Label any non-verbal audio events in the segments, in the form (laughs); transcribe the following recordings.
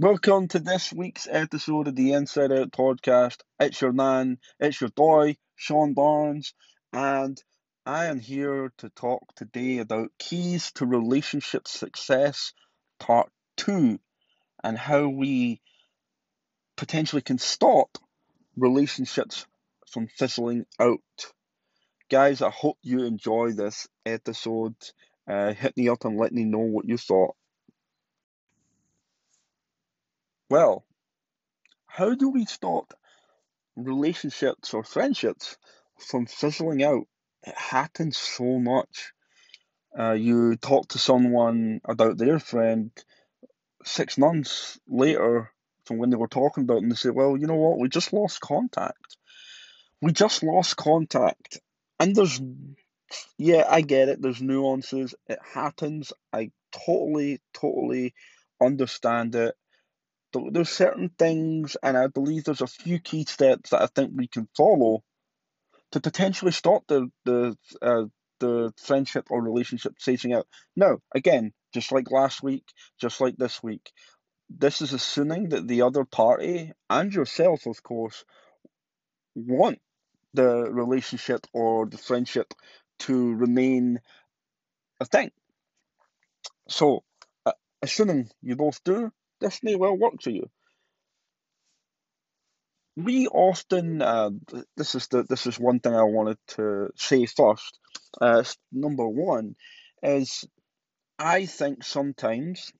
Welcome to this week's episode of the Inside Out podcast. It's your man, it's your boy, Sean Barnes, and I am here to talk today about keys to relationship success, part two, and how we potentially can stop relationships from fizzling out. Guys, I hope you enjoy this episode. Uh, hit me up and let me know what you thought. Well, how do we stop relationships or friendships from fizzling out? It happens so much. Uh, you talk to someone about their friend six months later from when they were talking about it, and they say, Well, you know what? We just lost contact. We just lost contact. And there's, yeah, I get it. There's nuances. It happens. I totally, totally understand it there's certain things, and I believe there's a few key steps that I think we can follow to potentially stop the the uh, the friendship or relationship phasing out. Now, again, just like last week, just like this week, this is assuming that the other party and yourself, of course, want the relationship or the friendship to remain a thing. So, uh, assuming you both do, may well work for you. We often, uh, this is the this is one thing I wanted to say first. Uh, number one is I think sometimes,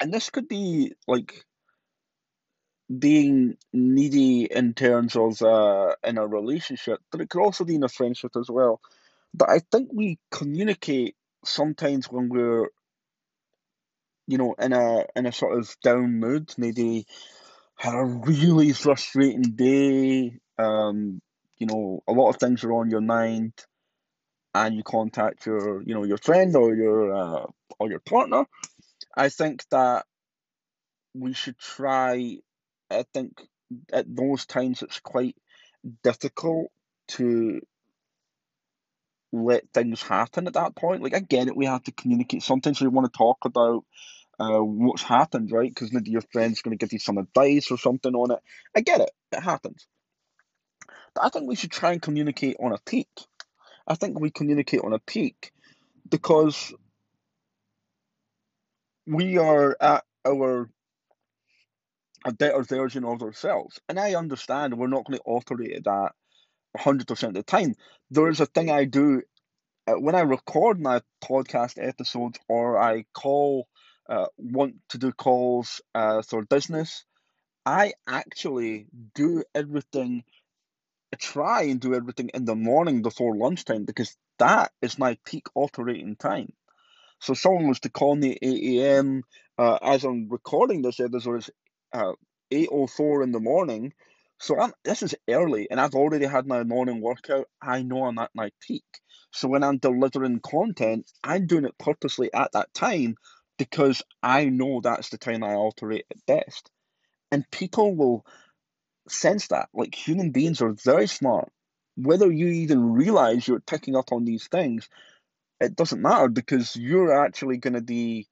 and this could be like being needy in terms of uh, in a relationship, but it could also be in a friendship as well. But I think we communicate sometimes when we're you know, in a in a sort of down mood, maybe had a really frustrating day, um, you know, a lot of things are on your mind, and you contact your, you know, your friend or your uh, or your partner, I think that we should try. I think at those times it's quite difficult to let things happen at that point. Like I get it, we have to communicate. Sometimes we want to talk about uh, what's happened, right? Because maybe your friend's going to give you some advice or something on it. I get it, it happens. But I think we should try and communicate on a peak. I think we communicate on a peak because we are at our a better version of ourselves. And I understand we're not going to operate at that 100% of the time. There is a thing I do uh, when I record my podcast episodes or I call uh, want to do calls uh, for business, I actually do everything, I try and do everything in the morning before lunchtime because that is my peak operating time. So someone was to call me at 8 a.m. Uh, as I'm recording this episode, it's uh, 8.04 in the morning. So I'm, this is early and I've already had my morning workout. I know I'm at my peak. So when I'm delivering content, I'm doing it purposely at that time because I know that's the time I operate at best. And people will sense that. Like human beings are very smart. Whether you even realize you're picking up on these things, it doesn't matter because you're actually gonna be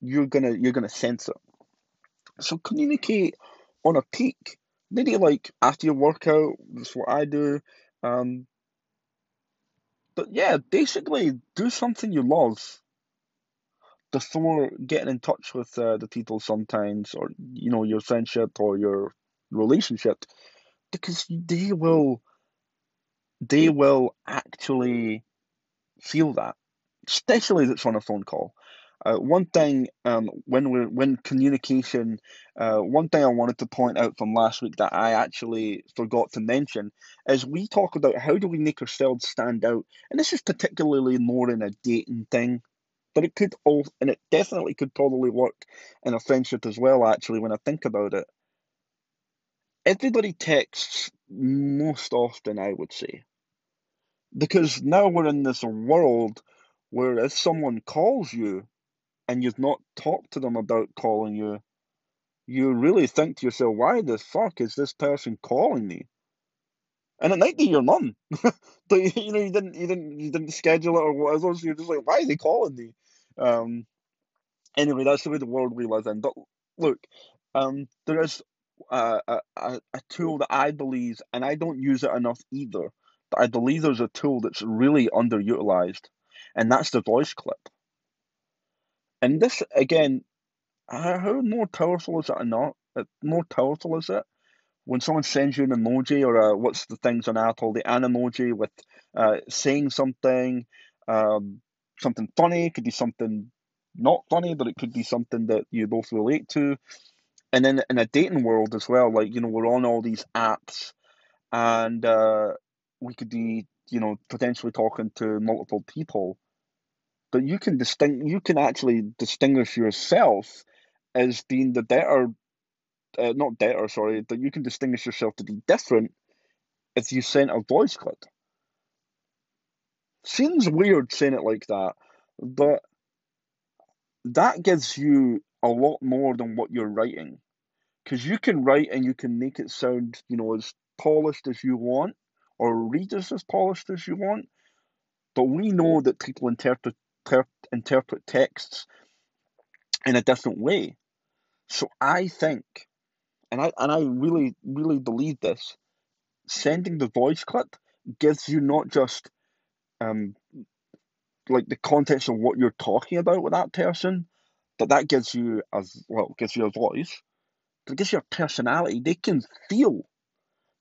you're gonna you're gonna sense it. So communicate on a peak. Maybe like after your workout, that's what I do. Um, but yeah, basically do something you love before getting in touch with uh, the people sometimes, or you know, your friendship or your relationship, because they will, they will actually feel that, especially if it's on a phone call. Uh, one thing, um, when we when communication, uh, one thing I wanted to point out from last week that I actually forgot to mention is we talk about how do we make ourselves stand out, and this is particularly more in a dating thing but it could all, and it definitely could probably work in a friendship as well, actually, when I think about it. Everybody texts most often, I would say. Because now we're in this world where if someone calls you and you've not talked to them about calling you, you really think to yourself, why the fuck is this person calling me? And it might be your mum, but you know you didn't you didn't you didn't schedule it or whatever. So you're just like, why is he calling me? Um. Anyway, that's the way the world we live in. But look, um, there is a, a, a tool that I believe, and I don't use it enough either, but I believe there's a tool that's really underutilized, and that's the voice clip. And this, again, how more powerful is it or not? More powerful is it when someone sends you an emoji or a, what's the things on Apple, the Animoji with uh, saying something, um, something funny, could be something not funny, but it could be something that you both relate to. And then in a dating world as well, like, you know, we're on all these apps and uh, we could be, you know, potentially talking to multiple people. But you can distinct, you can actually distinguish yourself as being the better, uh, not better, sorry, that you can distinguish yourself to be different if you send a voice clip. Seems weird saying it like that, but that gives you a lot more than what you're writing. Because you can write and you can make it sound, you know, as polished as you want, or read as, as polished as you want. But we know that people interpret, ter- interpret texts in a different way. So I think, and I and I really, really believe this, sending the voice clip gives you not just um like the context of what you're talking about with that person, but that gives you as well gives you a voice, it gives you a personality. They can feel,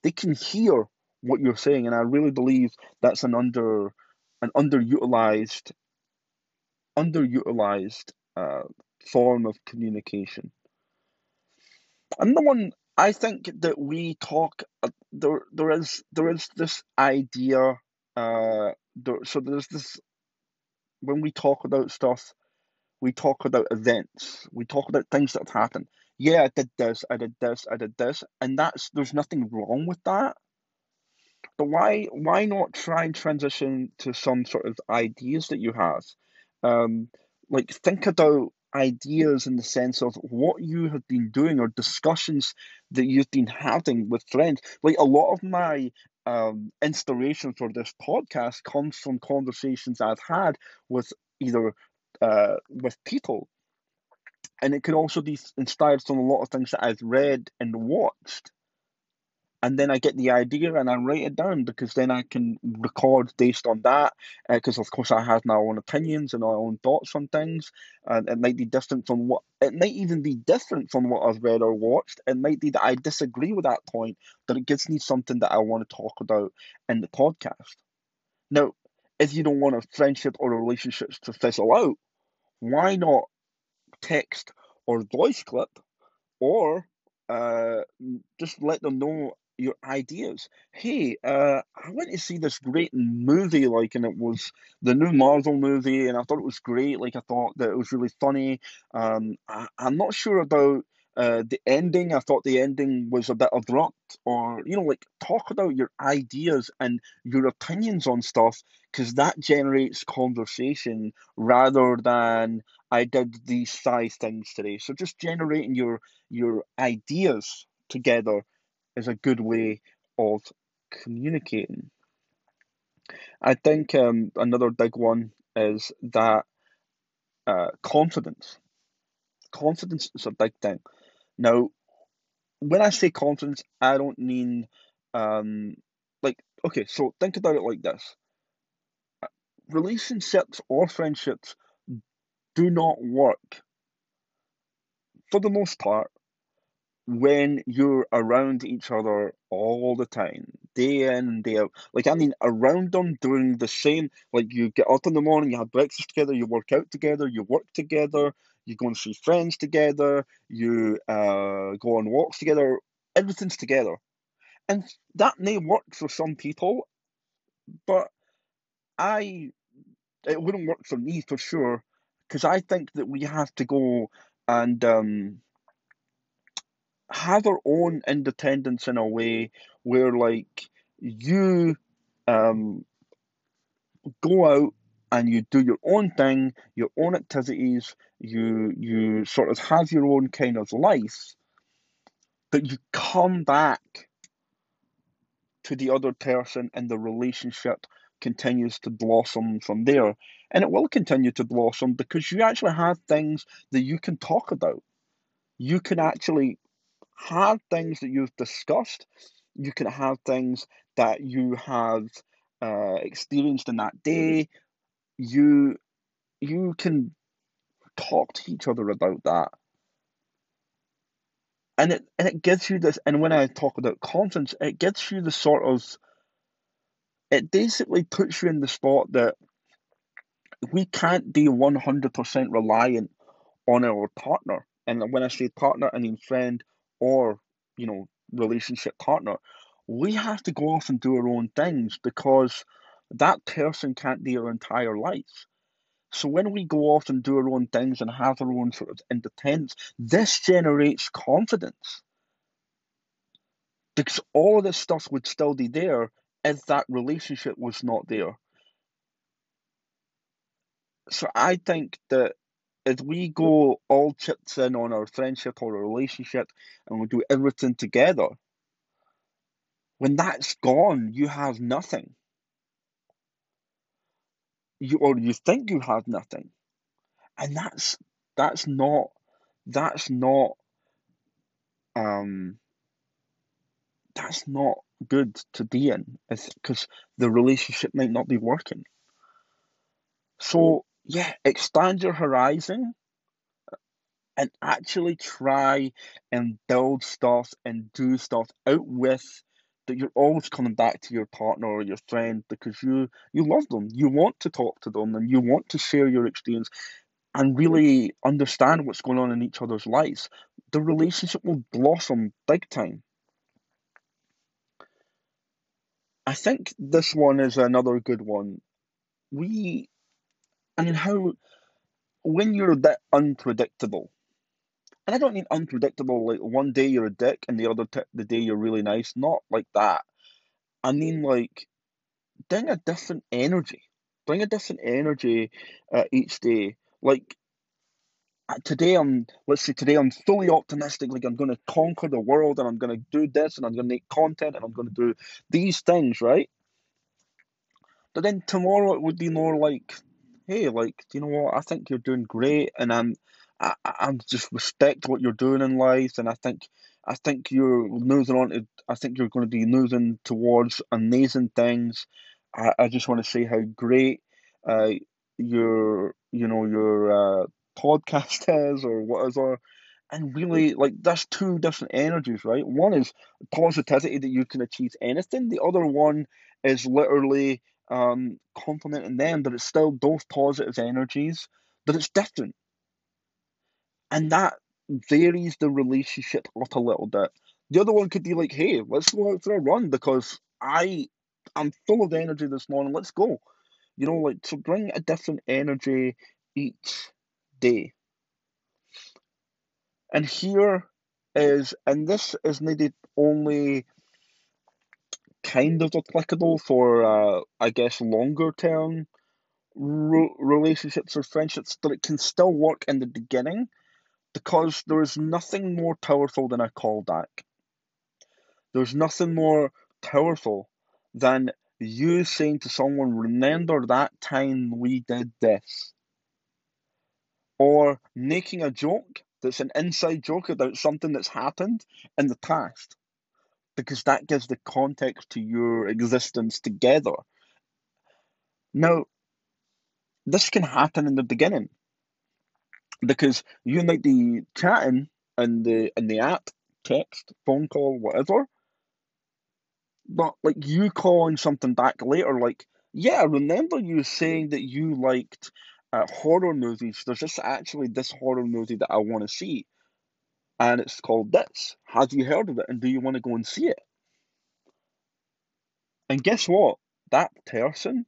they can hear what you're saying, and I really believe that's an under an underutilized underutilized uh, form of communication. And the one I think that we talk uh, there there is there is this idea uh there, so there's this when we talk about stuff, we talk about events. We talk about things that have happened. Yeah, I did this, I did this, I did this, and that's there's nothing wrong with that. But why why not try and transition to some sort of ideas that you have? Um, like think about ideas in the sense of what you have been doing or discussions that you've been having with friends. Like a lot of my um, inspiration for this podcast comes from conversations I've had with either uh, with people, and it could also be inspired from a lot of things that I've read and watched. And then I get the idea and I write it down because then I can record based on that. Because uh, of course I have my own opinions and my own thoughts on things, and it might be different from what it might even be different from what I've read or watched. It might be that I disagree with that point, but it gives me something that I want to talk about in the podcast. Now, if you don't want a friendship or a relationships to fizzle out, why not text or voice clip or uh, just let them know your ideas. Hey, uh, I went to see this great movie, like, and it was the new Marvel movie, and I thought it was great. Like, I thought that it was really funny. Um, I, I'm not sure about uh, the ending. I thought the ending was a bit abrupt, or you know, like talk about your ideas and your opinions on stuff, because that generates conversation rather than I did these size things today. So just generating your your ideas together is a good way of communicating. I think um, another big one is that uh, confidence. Confidence is a big thing. Now, when I say confidence, I don't mean um, like okay. So think about it like this: relationships or friendships do not work for the most part when you're around each other all the time, day in and day out. Like, I mean, around them doing the same, like, you get up in the morning, you have breakfast together, you work out together, you work together, you go and see friends together, you uh, go on walks together, everything's together. And that may work for some people, but I, it wouldn't work for me for sure, because I think that we have to go and, um, have our own independence in a way where like you um go out and you do your own thing, your own activities, you you sort of have your own kind of life, but you come back to the other person and the relationship continues to blossom from there. And it will continue to blossom because you actually have things that you can talk about you can actually have things that you've discussed. You can have things that you have uh, experienced in that day. You you can talk to each other about that. And it and it gives you this and when I talk about confidence, it gives you the sort of it basically puts you in the spot that we can't be 100% reliant on our partner. And when I say partner, I mean friend or, you know, relationship partner. We have to go off and do our own things because that person can't be our entire life. So when we go off and do our own things and have our own sort of independence, this generates confidence. Because all this stuff would still be there if that relationship was not there. So I think that if we go all chips in on our friendship or our relationship and we do everything together, when that's gone, you have nothing. You or you think you have nothing. And that's that's not that's not um that's not good to be in because the relationship might not be working. So yeah, expand your horizon and actually try and build stuff and do stuff out with that you're always coming back to your partner or your friend because you you love them. You want to talk to them and you want to share your experience and really understand what's going on in each other's lives. The relationship will blossom big time. I think this one is another good one. We mean how when you're that unpredictable and I don't mean unpredictable, like one day you're a dick and the other t- the day you're really nice. Not like that. I mean like bring a different energy. Bring a different energy uh, each day. Like uh, today, I'm let's say today I'm fully optimistic. Like I'm going to conquer the world and I'm going to do this and I'm going to make content and I'm going to do these things, right? But then tomorrow it would be more like, hey, like do you know what? I think you're doing great, and I'm I, I just respect what you're doing in life, and I think I think you're moving on to. I think you're going to be moving towards amazing things. I, I just want to say how great uh, your you know your uh, podcast (laughs) is or whatever, and really like that's two different energies, right? One is positivity that you can achieve anything. The other one is literally um, complimenting them, but it's still both positive energies, but it's different and that varies the relationship up a little bit. The other one could be like, hey, let's go out for a run because I I'm full of energy this morning. Let's go. You know, like to bring a different energy each day. And here is, and this is needed only kind of applicable for, uh, I guess, longer term relationships or friendships, but it can still work in the beginning because there is nothing more powerful than a callback. There's nothing more powerful than you saying to someone, Remember that time we did this? Or making a joke that's an inside joke about something that's happened in the past. Because that gives the context to your existence together. Now, this can happen in the beginning because you might be chatting in the in the app, text, phone call, whatever. But like you calling something back later, like, yeah, I remember you saying that you liked uh, horror movies. There's just actually this horror movie that I want to see, and it's called this. Have you heard of it? And do you want to go and see it? And guess what? That person,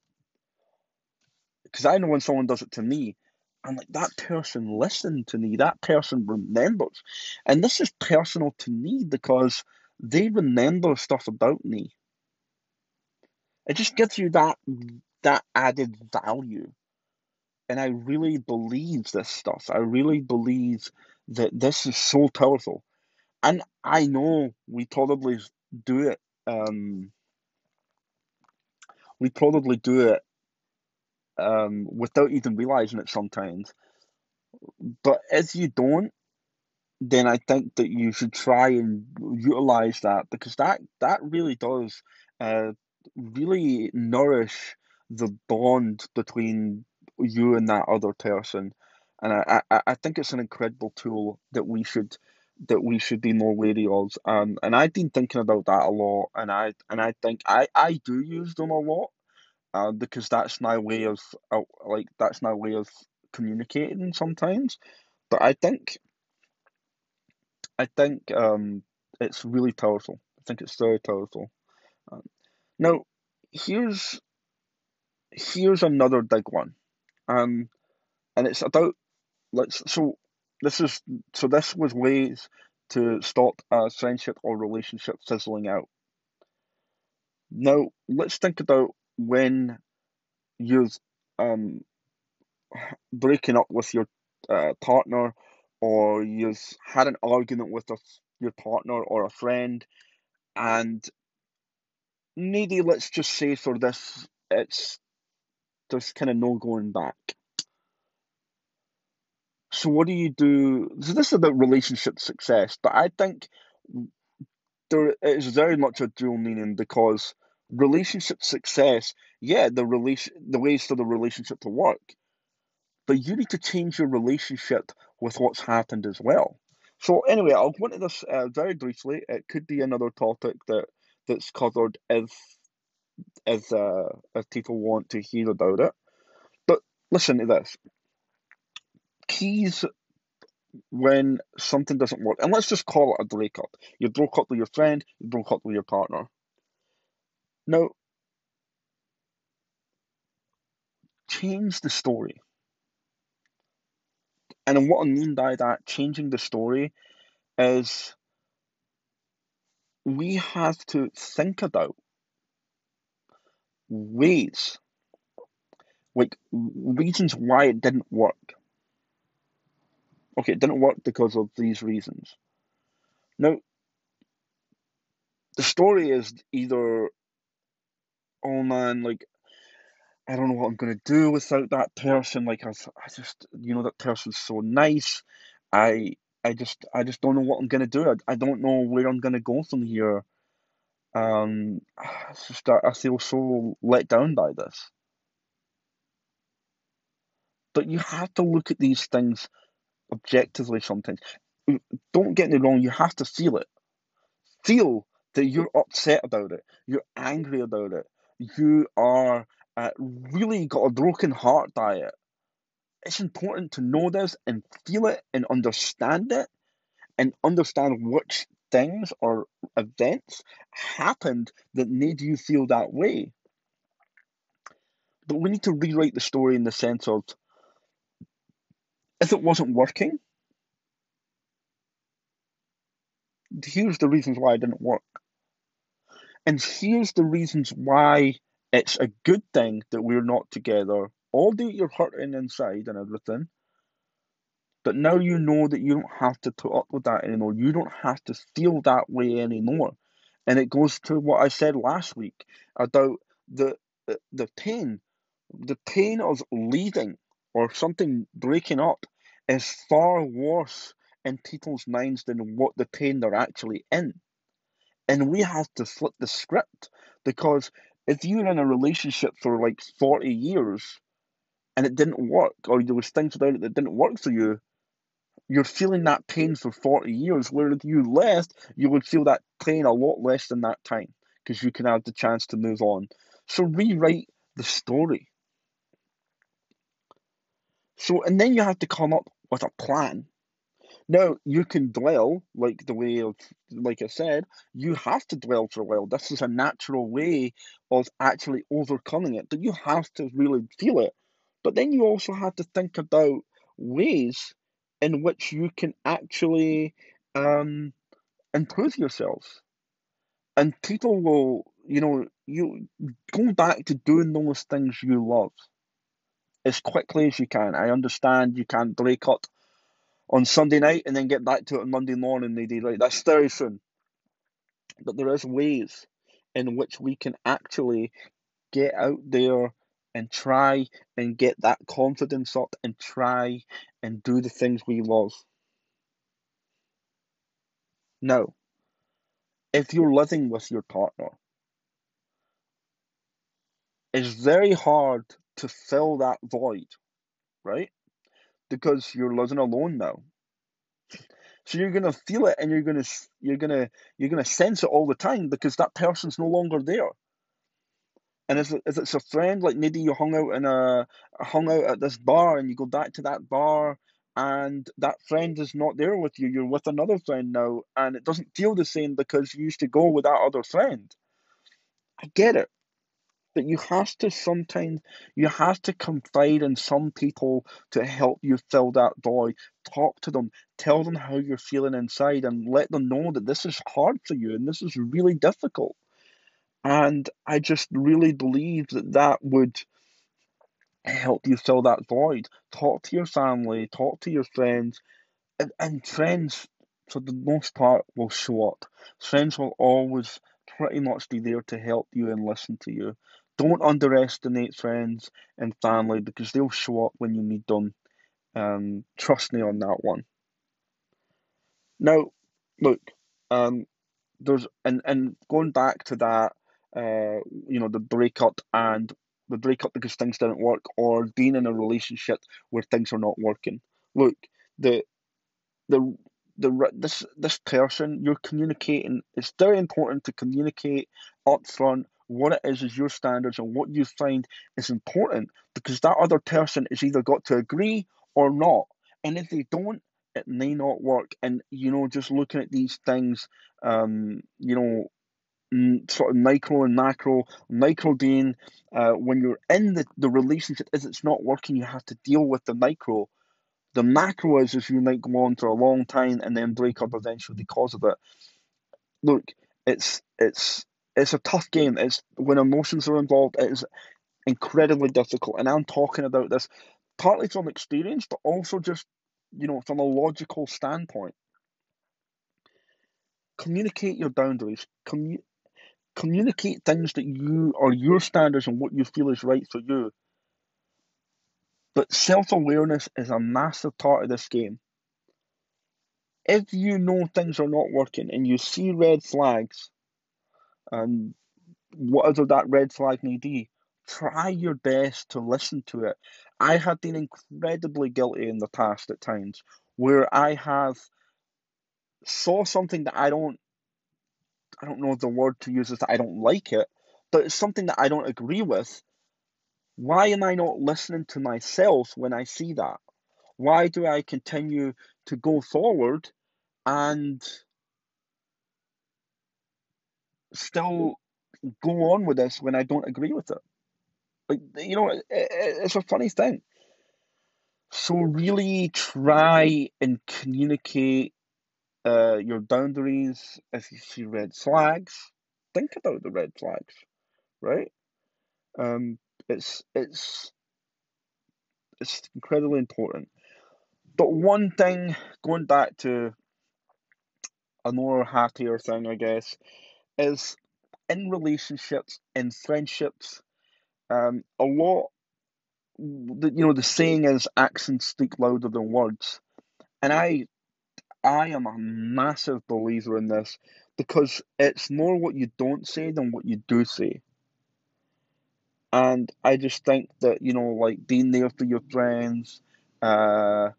because I know when someone does it to me, and like that person listened to me, that person remembers. And this is personal to me because they remember stuff about me. It just gives you that that added value. And I really believe this stuff. I really believe that this is so powerful. And I know we probably do it um we probably do it um, without even realizing it sometimes. But if you don't, then I think that you should try and utilize that because that that really does uh, really nourish the bond between you and that other person, and I, I, I think it's an incredible tool that we should that we should be more wary of. Um, and I've been thinking about that a lot, and I and I think I I do use them a lot, uh, because that's my way of uh, like that's my way of communicating sometimes. But I think I think um, it's really powerful. I think it's very powerful. Um, now, here's here's another big one, um, and it's about let's so this is so this was ways to stop a friendship or relationship fizzling out. Now, let's think about when you're um, breaking up with your uh, partner or you've had an argument with a, your partner or a friend, and maybe let's just say for this, it's there's kind of no going back. So what do you do? So this is about relationship success, but I think there is very much a dual meaning because relationship success, yeah, the relation, the ways for the relationship to work, but you need to change your relationship with what's happened as well. So anyway, I'll go into this uh, very briefly. It could be another topic that that's covered if if uh, if people want to hear about it. But listen to this. Keys when something doesn't work, and let's just call it a breakup. You broke up with your friend, you broke up with your partner. Now, change the story. And what I mean by that, changing the story, is we have to think about ways, like reasons why it didn't work. Okay, it didn't work because of these reasons. Now, the story is either, oh man, like I don't know what I'm gonna do without that person. Like I, I just, you know, that person's so nice. I, I just, I just don't know what I'm gonna do. I, I don't know where I'm gonna go from here. Um, (sighs) it's just I feel so let down by this. But you have to look at these things objectively sometimes. Don't get me wrong, you have to feel it. Feel that you're upset about it, you're angry about it, you are uh, really got a broken heart it. It's important to know this and feel it and understand it and understand which things or events happened that made you feel that way. But we need to rewrite the story in the sense of if it wasn't working, here's the reasons why it didn't work. And here's the reasons why it's a good thing that we're not together, although you're hurting inside and everything. But now you know that you don't have to put up with that anymore. You don't have to feel that way anymore. And it goes to what I said last week about the the pain. The pain of leaving or something breaking up is far worse in people's minds than what the pain they're actually in. And we have to flip the script because if you're in a relationship for like 40 years and it didn't work, or there was things about it that didn't work for you, you're feeling that pain for 40 years. Where if you left, you would feel that pain a lot less than that time because you can have the chance to move on. So rewrite the story. So, and then you have to come up with a plan now you can dwell like the way of like I said, you have to dwell for a while. This is a natural way of actually overcoming it. But you have to really feel it. But then you also have to think about ways in which you can actually um, improve yourself. And people will, you know, you go back to doing those things you love as quickly as you can. I understand you can't break up on Sunday night and then get back to it on Monday morning. They like that's very soon. But there is ways in which we can actually get out there and try and get that confidence up and try and do the things we love. Now, if you're living with your partner, it's very hard to fill that void, right? Because you're living alone now. So you're gonna feel it, and you're gonna you're gonna you're gonna sense it all the time because that person's no longer there. And if, if it's a friend, like maybe you hung out in a hung out at this bar, and you go back to that bar, and that friend is not there with you. You're with another friend now, and it doesn't feel the same because you used to go with that other friend. I get it. But you have to sometimes you have to confide in some people to help you fill that void. Talk to them, tell them how you're feeling inside, and let them know that this is hard for you and this is really difficult. And I just really believe that that would help you fill that void. Talk to your family, talk to your friends, and, and friends, for the most part, will show up. Friends will always pretty much be there to help you and listen to you. Don't underestimate friends and family because they'll show up when you need them. Um, trust me on that one. Now, look, um, there's and and going back to that, uh, you know, the breakup and the breakup because things didn't work, or being in a relationship where things are not working. Look, the the the this this person you're communicating. It's very important to communicate upfront what it is is your standards and what you find is important because that other person is either got to agree or not. And if they don't, it may not work. And you know, just looking at these things, um, you know, sort of micro and macro. Micro being uh, when you're in the, the relationship, if it's not working, you have to deal with the micro. The macro is if you might go on for a long time and then break up eventually because of it. Look, it's it's it's a tough game. It's when emotions are involved. It is incredibly difficult, and I'm talking about this partly from experience, but also just you know from a logical standpoint. Communicate your boundaries. Commu- communicate things that you are your standards and what you feel is right for you. But self awareness is a massive part of this game. If you know things are not working and you see red flags, and whatever that red flag may be, try your best to listen to it. I have been incredibly guilty in the past at times where I have saw something that I don't I don't know the word to use is that I don't like it, but it's something that I don't agree with. Why am I not listening to myself when I see that? Why do I continue to go forward and still go on with this when I don't agree with it. Like you know, it, it, it's a funny thing. So really try and communicate uh, your boundaries. If you see red flags, think about the red flags, right? Um, it's it's it's incredibly important. But one thing, going back to a more happier thing, I guess, is in relationships, in friendships, um, a lot, you know, the saying is actions speak louder than words. And I, I am a massive believer in this because it's more what you don't say than what you do say. And I just think that, you know, like being there for your friends, uh,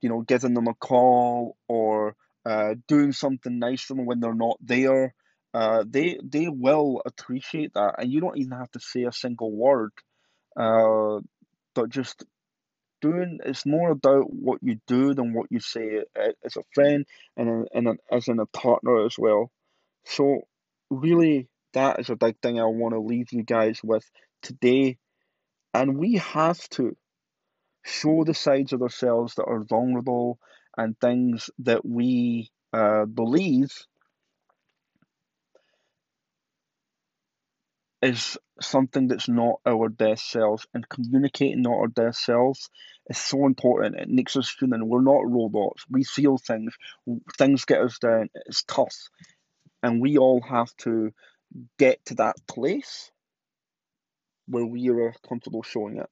you know, giving them a call or uh, doing something nice for them when they're not there, uh, they they will appreciate that, and you don't even have to say a single word. Uh, but just doing it's more about what you do than what you say as a friend and and as in a partner as well. So really, that is a big thing I want to leave you guys with today, and we have to show the sides of ourselves that are vulnerable and things that we uh, believe is something that's not our best selves, and communicating not our best selves is so important. It makes us human. We're not robots. We feel things. Things get us down. It's tough, and we all have to get to that place where we are comfortable showing it.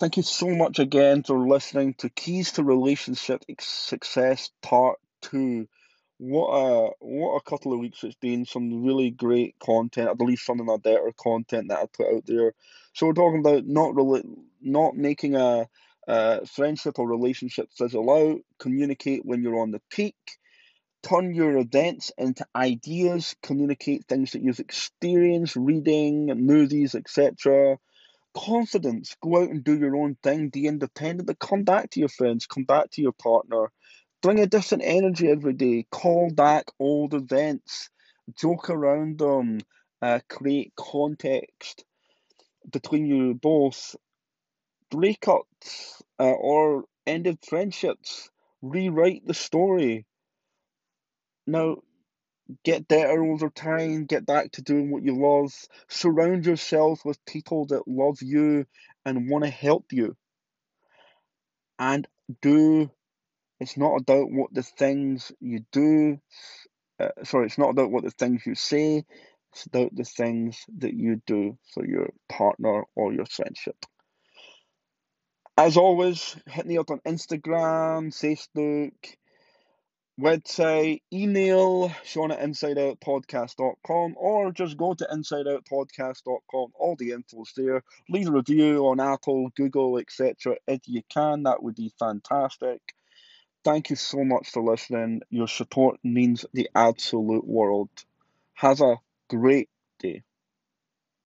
Thank you so much again for listening to Keys to Relationship Success Part two. What a what a couple of weeks it's been. Some really great content, at least some of my better content that I put out there. So we're talking about not really not making a, a friendship or relationship fizzle out. Communicate when you're on the peak. Turn your events into ideas. Communicate things that you've experienced, reading, movies, etc confidence. Go out and do your own thing. Be independent. But come back to your friends. Come back to your partner. Bring a different energy every day. Call back old events. Joke around them. Uh, create context between you both. Breakups uh, or ended friendships. Rewrite the story. Now, get better over time, get back to doing what you love, surround yourself with people that love you and want to help you. And do, it's not about what the things you do, uh, sorry, it's not about what the things you say, it's about the things that you do for your partner or your friendship. As always, hit me up on Instagram, Facebook, website, email Sean at InsideOutPodcast.com or just go to InsideOutPodcast.com. All the info's there. Leave a review on Apple, Google, etc. If you can, that would be fantastic. Thank you so much for listening. Your support means the absolute world. Have a great day.